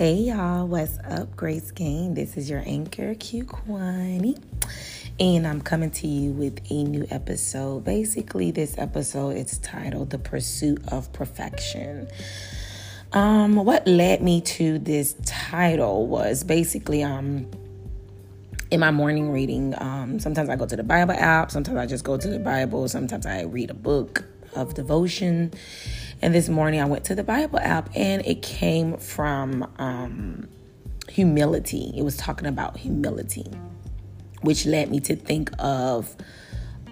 Hey y'all, what's up? Grace Gain. This is your anchor, Q Kwani. And I'm coming to you with a new episode. Basically, this episode is titled The Pursuit of Perfection. Um, what led me to this title was basically um in my morning reading. Um, sometimes I go to the Bible app, sometimes I just go to the Bible, sometimes I read a book of devotion. And this morning I went to the Bible app and it came from um, humility. It was talking about humility, which led me to think of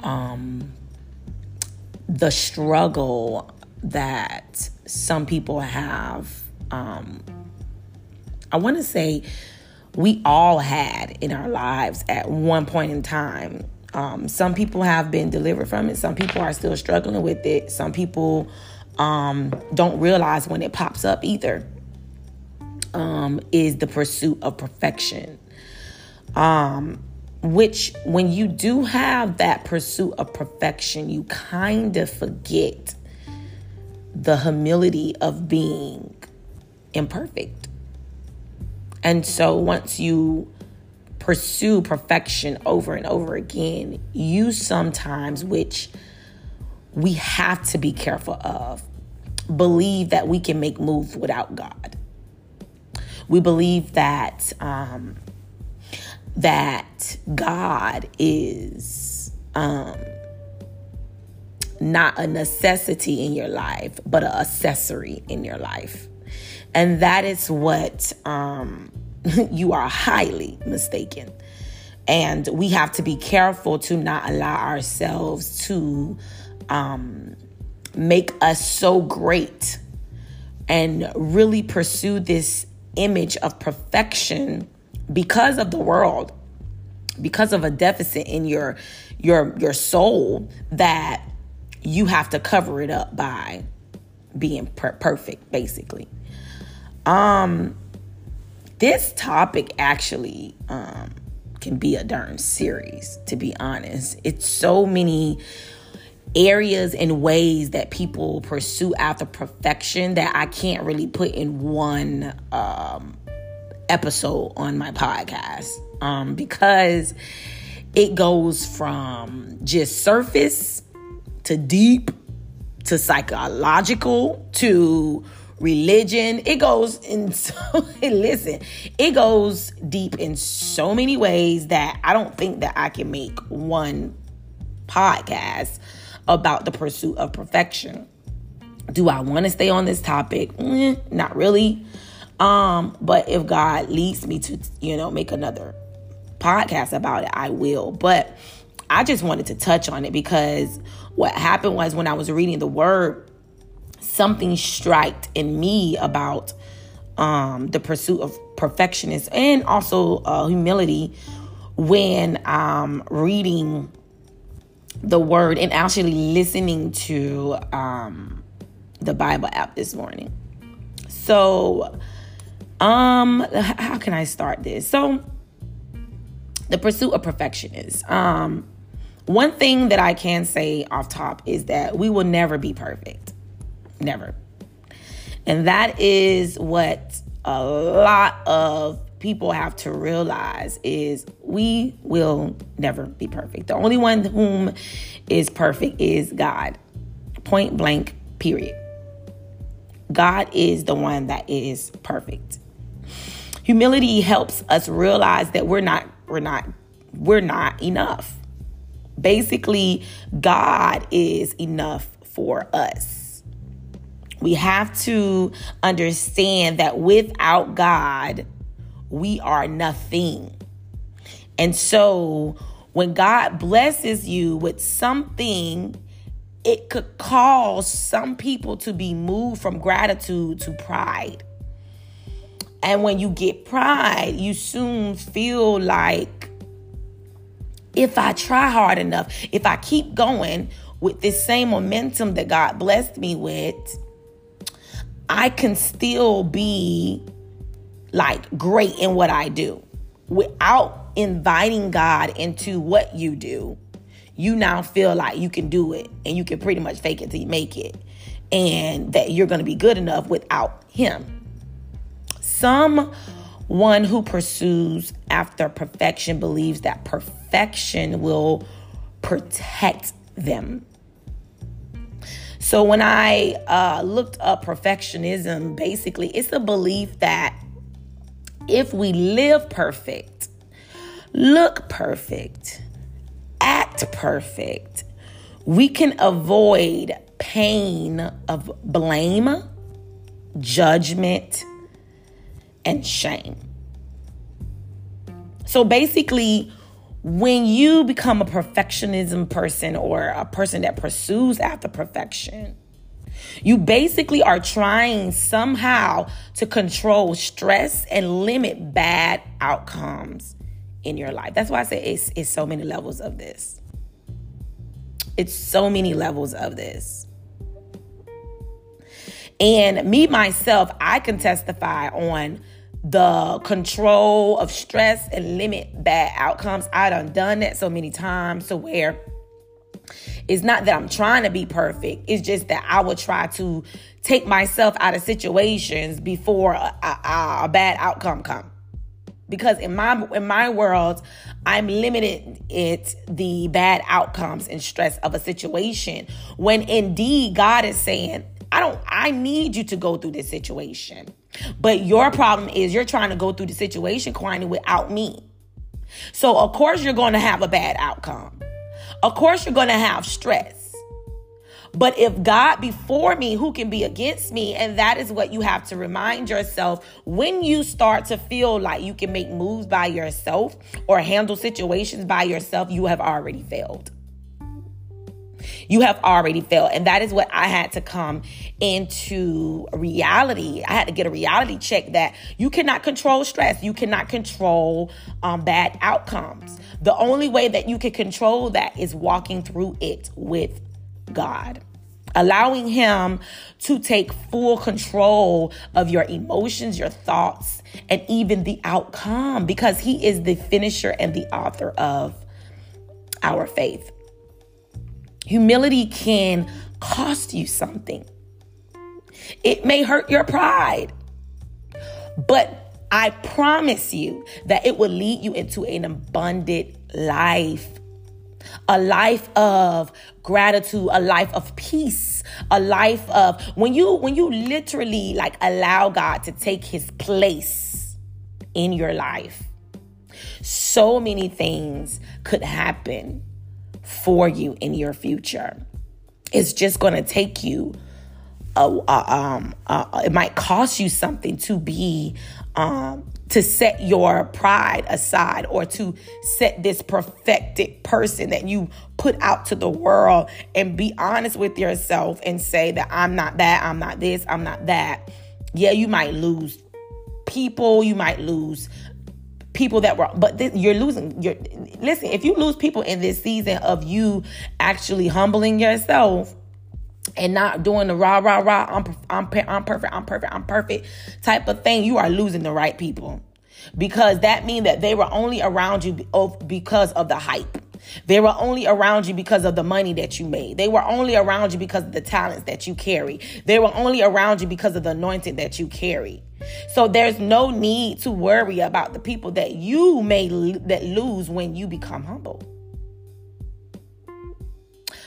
um, the struggle that some people have. Um, I want to say we all had in our lives at one point in time. Um, some people have been delivered from it. Some people are still struggling with it. Some people um, don't realize when it pops up either, um, is the pursuit of perfection. Um, which, when you do have that pursuit of perfection, you kind of forget the humility of being imperfect. And so once you pursue perfection over and over again, you sometimes, which we have to be careful of, believe that we can make moves without God. We believe that um, that God is um, not a necessity in your life, but an accessory in your life, and that is what um, you are highly mistaken. And we have to be careful to not allow ourselves to um, make us so great and really pursue this image of perfection because of the world because of a deficit in your your your soul that you have to cover it up by being per- perfect basically. Um this topic actually um can be a darn series to be honest. It's so many areas and ways that people pursue after perfection that I can't really put in one um, episode on my podcast um, because it goes from just surface to deep to psychological to religion. It goes in so listen, it goes deep in so many ways that I don't think that I can make one podcast about the pursuit of perfection. Do I want to stay on this topic? Eh, not really. Um, but if God leads me to, you know, make another podcast about it, I will. But I just wanted to touch on it because what happened was when I was reading the word, something struck in me about um, the pursuit of perfectionist and also uh, humility when I'm reading the word and actually listening to um, the Bible app this morning. So, um, how can I start this? So, the pursuit of perfection is um, one thing that I can say off top is that we will never be perfect, never, and that is what a lot of people have to realize is we will never be perfect. The only one whom is perfect is God. Point blank, period. God is the one that is perfect. Humility helps us realize that we're not we're not we're not enough. Basically, God is enough for us. We have to understand that without God, we are nothing. And so when God blesses you with something, it could cause some people to be moved from gratitude to pride. And when you get pride, you soon feel like if I try hard enough, if I keep going with this same momentum that God blessed me with, I can still be like great in what I do without inviting God into what you do. You now feel like you can do it and you can pretty much fake it till you make it, and that you're going to be good enough without Him. Someone who pursues after perfection believes that perfection will protect them. So when I uh, looked up perfectionism, basically, it's a belief that if we live perfect, look perfect, act perfect, we can avoid pain of blame, judgment, and shame. So basically, when you become a perfectionism person or a person that pursues after perfection, you basically are trying somehow to control stress and limit bad outcomes in your life. That's why I say it's, it's so many levels of this. It's so many levels of this. And me, myself, I can testify on the control of stress and limit bad outcomes. I done done that so many times to where it's not that I'm trying to be perfect. It's just that I would try to take myself out of situations before a, a, a bad outcome come. Because in my in my world, I'm limiting it the bad outcomes and stress of a situation. When indeed God is saying, I don't I need you to go through this situation. But your problem is you're trying to go through the situation, Quiney, without me. So of course you're going to have a bad outcome. Of course you're going to have stress. But if God before me, who can be against me? And that is what you have to remind yourself when you start to feel like you can make moves by yourself or handle situations by yourself, you have already failed. You have already failed. And that is what I had to come into reality. I had to get a reality check that you cannot control stress. You cannot control um, bad outcomes. The only way that you can control that is walking through it with God allowing him to take full control of your emotions, your thoughts, and even the outcome because he is the finisher and the author of our faith. Humility can cost you something. It may hurt your pride, but I promise you that it will lead you into an abundant life. A life of gratitude, a life of peace, a life of when you when you literally like allow God to take his place in your life. So many things could happen for you in your future. It's just going to take you. Uh, uh, um, uh, it might cost you something to be um, to set your pride aside or to set this perfected person that you put out to the world and be honest with yourself and say that I'm not that, I'm not this, I'm not that. Yeah, you might lose people, you might lose people that were but th- you're losing you're listen if you lose people in this season of you actually humbling yourself and not doing the rah rah rah I'm, I'm, I'm perfect I'm perfect I'm perfect type of thing you are losing the right people. Because that means that they were only around you because of the hype they were only around you because of the money that you made. They were only around you because of the talents that you carry. They were only around you because of the anointing that you carry. So there's no need to worry about the people that you may that lose when you become humble.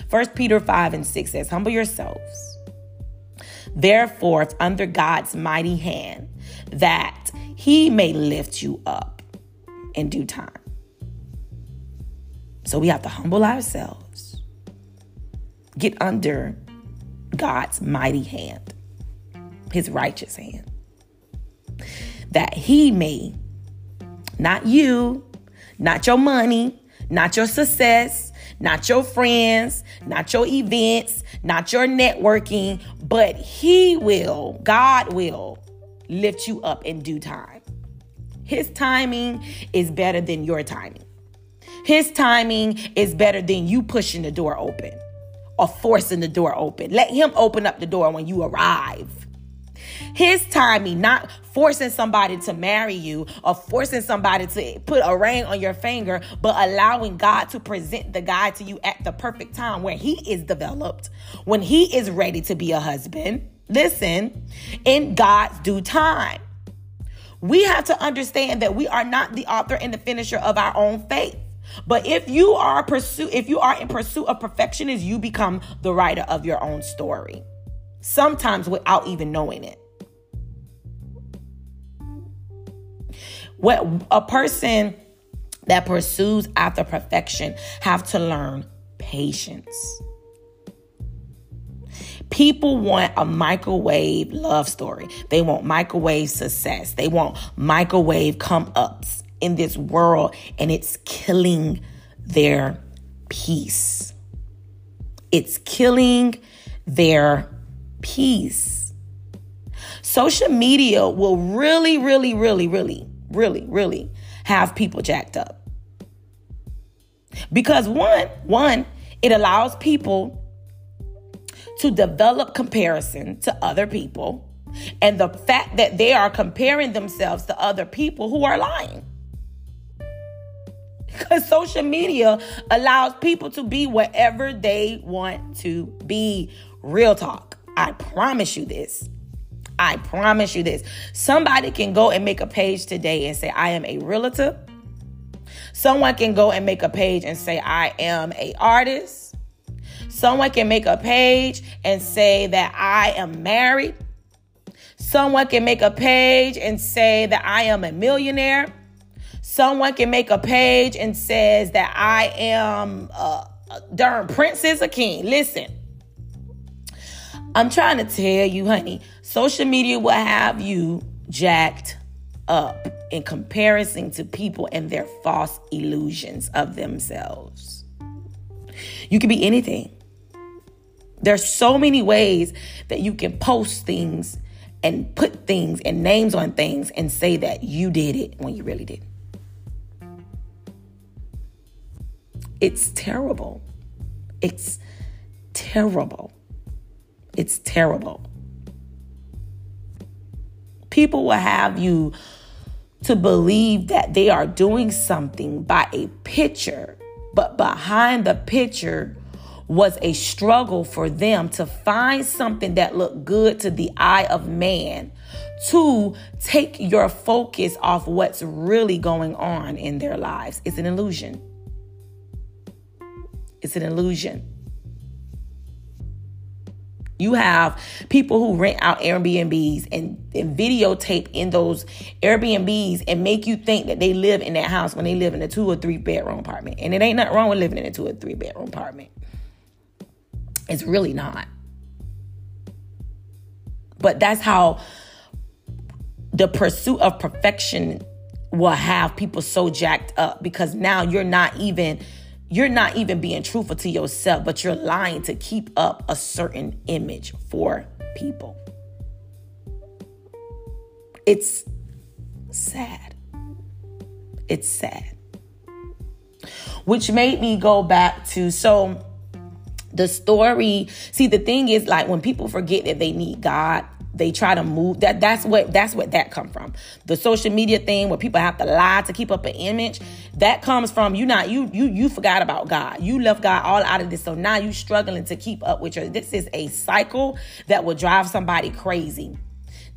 First Peter 5 and 6 says, Humble yourselves, therefore, under God's mighty hand, that he may lift you up in due time. So we have to humble ourselves, get under God's mighty hand, his righteous hand, that he may, not you, not your money, not your success, not your friends, not your events, not your networking, but he will, God will lift you up in due time. His timing is better than your timing. His timing is better than you pushing the door open or forcing the door open. Let him open up the door when you arrive. His timing, not forcing somebody to marry you or forcing somebody to put a ring on your finger, but allowing God to present the guy to you at the perfect time where he is developed, when he is ready to be a husband. Listen, in God's due time. we have to understand that we are not the author and the finisher of our own faith. But if you are pursue if you are in pursuit of perfectionism, you become the writer of your own story. Sometimes without even knowing it. What a person that pursues after perfection have to learn patience. People want a microwave love story. They want microwave success. They want microwave come ups in this world, and it's killing their peace. It's killing their peace. Social media will really, really, really, really, really, really have people jacked up. Because one, one, it allows people to develop comparison to other people and the fact that they are comparing themselves to other people who are lying. Because social media allows people to be whatever they want to be. Real talk. I promise you this. I promise you this. Somebody can go and make a page today and say, I am a realtor. Someone can go and make a page and say, I am a artist. Someone can make a page and say that I am married. Someone can make a page and say that I am a millionaire. Someone can make a page and says that I am a, a darn princess or king. Listen, I'm trying to tell you, honey, social media will have you jacked up in comparison to people and their false illusions of themselves. You can be anything. There's so many ways that you can post things and put things and names on things and say that you did it when you really did. It's terrible. It's terrible. It's terrible. People will have you to believe that they are doing something by a picture, but behind the picture was a struggle for them to find something that looked good to the eye of man to take your focus off what's really going on in their lives. It's an illusion. It's an illusion. You have people who rent out Airbnbs and, and, videotape in those Airbnbs and make you think that they live in that house when they live in a two or three bedroom apartment. And it ain't nothing wrong with living in a two or three bedroom apartment. It's really not. But that's how the pursuit of perfection will have people so jacked up because now you're not even you're not even being truthful to yourself, but you're lying to keep up a certain image for people. It's sad. It's sad. Which made me go back to so the story see the thing is like when people forget that they need god they try to move that that's what that's what that come from. The social media thing where people have to lie to keep up an image that comes from you not you you you forgot about god. You left god all out of this. So now you struggling to keep up with your this is a cycle that will drive somebody crazy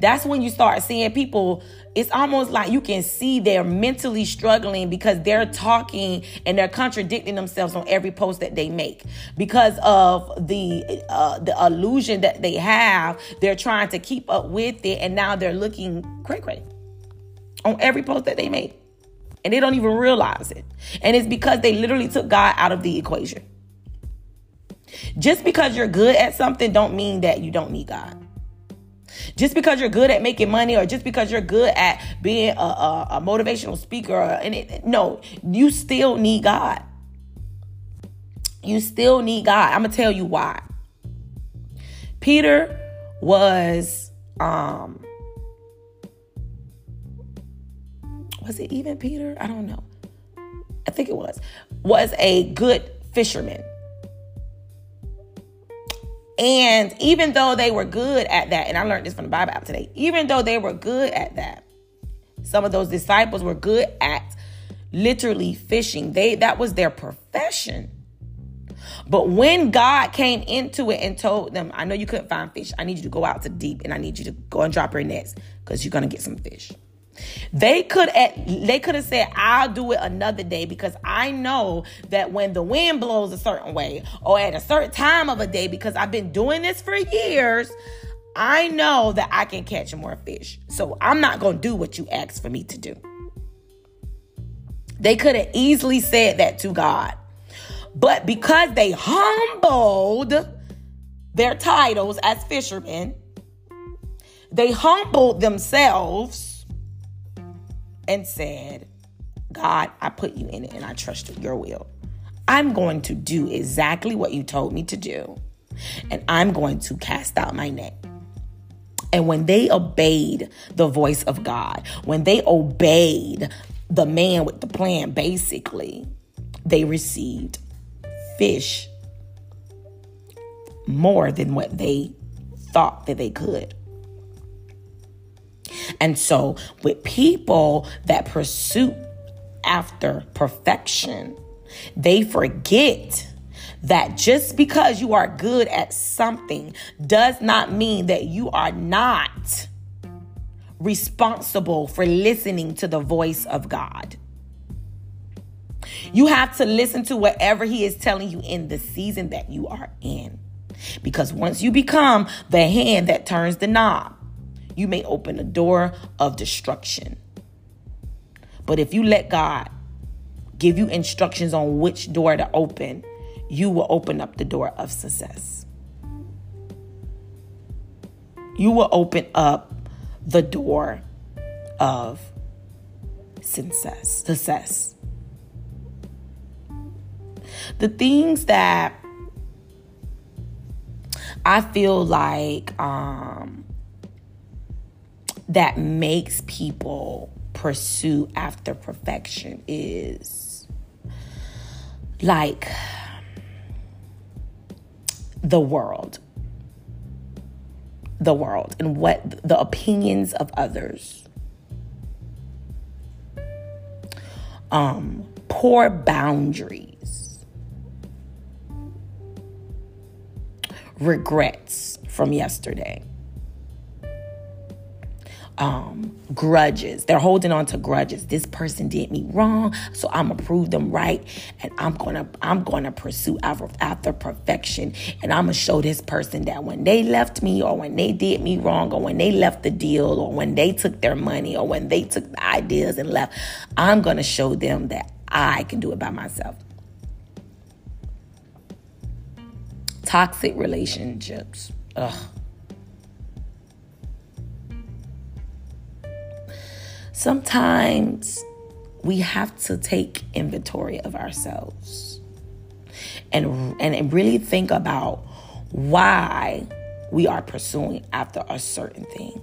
that's when you start seeing people it's almost like you can see they're mentally struggling because they're talking and they're contradicting themselves on every post that they make. Because of the uh, the illusion that they have they're trying to keep up with it and now they're looking cray cray on every post that they make. And they don't even realize it. And it's because they literally took god out of the equation. Just because you're good at something don't mean that you don't need god just because you're good at making money or just because you're good at being a, a, a motivational speaker, it, no, you still need God. You still need God. I'm gonna tell you why. Peter was um was it even Peter? I don't know. I think it was. Was a good fisherman. And even though they were good at that, and I learned this from the Bible app today, even though they were good at that, some of those disciples were good at literally fishing. They that was their profession. But when God came into it and told them, I know you couldn't find fish. I need you to go out to deep and I need you to go and drop your nets because you're going to get some fish. They could at, they could have said, I'll do it another day because I know that when the wind blows a certain way or at a certain time of a day, because I've been doing this for years, I know that I can catch more fish. So I'm not to do what you asked for me to do. They could have easily said that to God. But because they humbled their titles as fishermen, they humbled themselves and said, God, I put you in it and I trust your will. I'm going to do exactly what you told me to do, and I'm going to cast out my net. And when they obeyed the voice of God, when they obeyed the man with the plan, basically, they received fish more than what they thought that they could. And so, with people that pursue after perfection, they forget that just because you are good at something does not mean that you are not responsible for listening to the voice of God. You have to listen to whatever He is telling you in the season that you are in. Because once you become the hand that turns the knob, you may open a door of destruction. But if you let God give you instructions on which door to open, you will open up the door of success. You will open up the door of success. Success. The things that I feel like um, that makes people pursue after perfection is like the world. The world and what the opinions of others. Um poor boundaries. Regrets from yesterday um, grudges. They're holding on to grudges. This person did me wrong, so I'm gonna prove them right, and I'm gonna I'm gonna pursue after, after perfection, and I'm gonna show this person that when they left me, or when they did me wrong, or when they left the deal, or when they took their money, or when they took the ideas and left, I'm gonna show them that I can do it by myself. Toxic relationships. Ugh sometimes we have to take inventory of ourselves and and really think about why we are pursuing after a certain thing.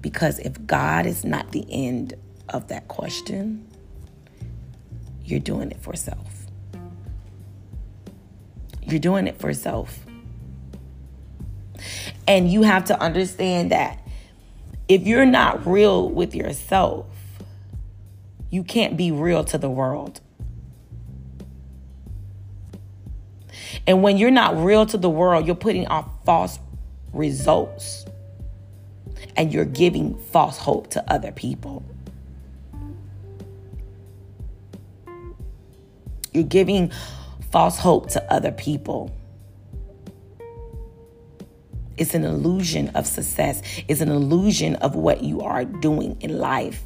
Because if God is not the end of that question, you're doing it for self. You're doing it for self. And you have to understand that if you're not real with yourself, you can't be real to the world. And when you're not real to the world, you're putting off false results and you're giving false hope to other people. You're giving false hope to other people. It's an illusion of success, it's an illusion of what you are doing in life.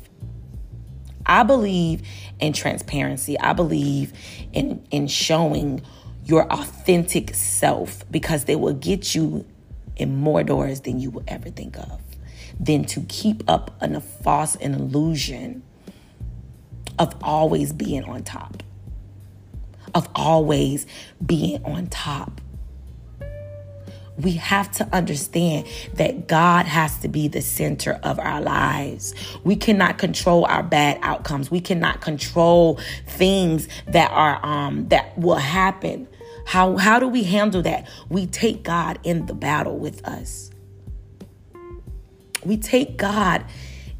I believe in transparency. I believe in in showing your authentic self because they will get you in more doors than you will ever think of. Than to keep up a false an illusion of always being on top. Of always being on top we have to understand that God has to be the center of our lives. We cannot control our bad outcomes. We cannot control things that are um that will happen. How how do we handle that? We take God in the battle with us. We take God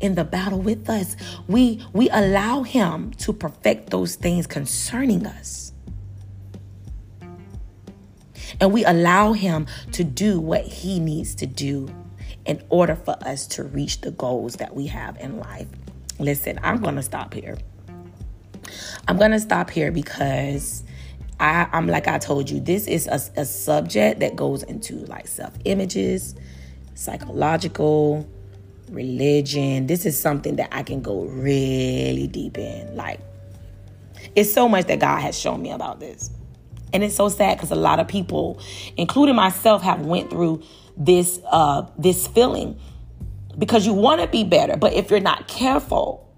in the battle with us. We we allow him to perfect those things concerning us and we allow him to do what he needs to do in order for us to reach the goals that we have in life. Listen, I'm going to stop here. I'm going to stop here because I, am like I told you, this is a, a subject that goes into like self images, psychological, religion. This is something that I can go really deep in. Like, it's so much that God has shown me about this. And it's so sad because a lot of people, including myself, have went through this uh, this feeling because you want to be better, but if you're not careful,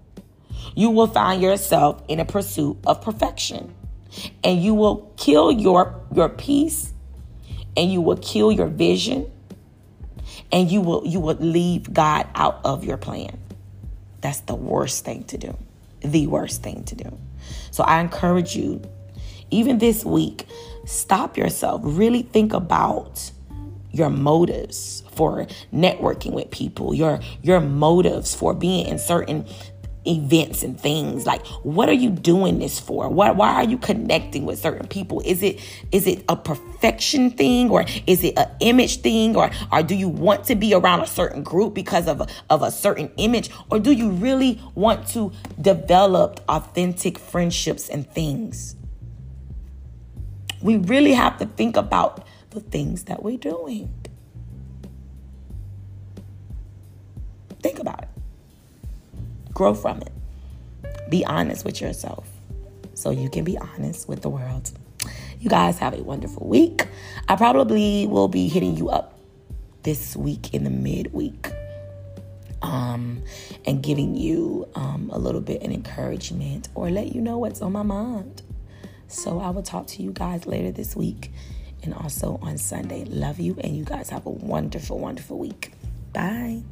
you will find yourself in a pursuit of perfection, and you will kill your your peace, and you will kill your vision, and you will you will leave God out of your plan. That's the worst thing to do. The worst thing to do. So I encourage you even this week, stop yourself. Really think about your motives for networking with people, your your motives for being in certain events and things. Like what are you doing this for? Why, why are you connecting with certain people? Is it is it a perfection thing or is it an image thing? Or or do you want to be around a certain group because of a, of a certain image? Or do you really want to develop authentic friendships and things we really have to think about the things that we're doing. Think about it. Grow from it. Be honest with yourself so you can be honest with the world. You guys have a wonderful week. I probably will be hitting you up this week in the midweek um, and giving you um, a little bit of encouragement or let you know what's on my mind. So I will talk to you guys later this week and also on Sunday. Love you, and you guys have a wonderful, wonderful week. Bye.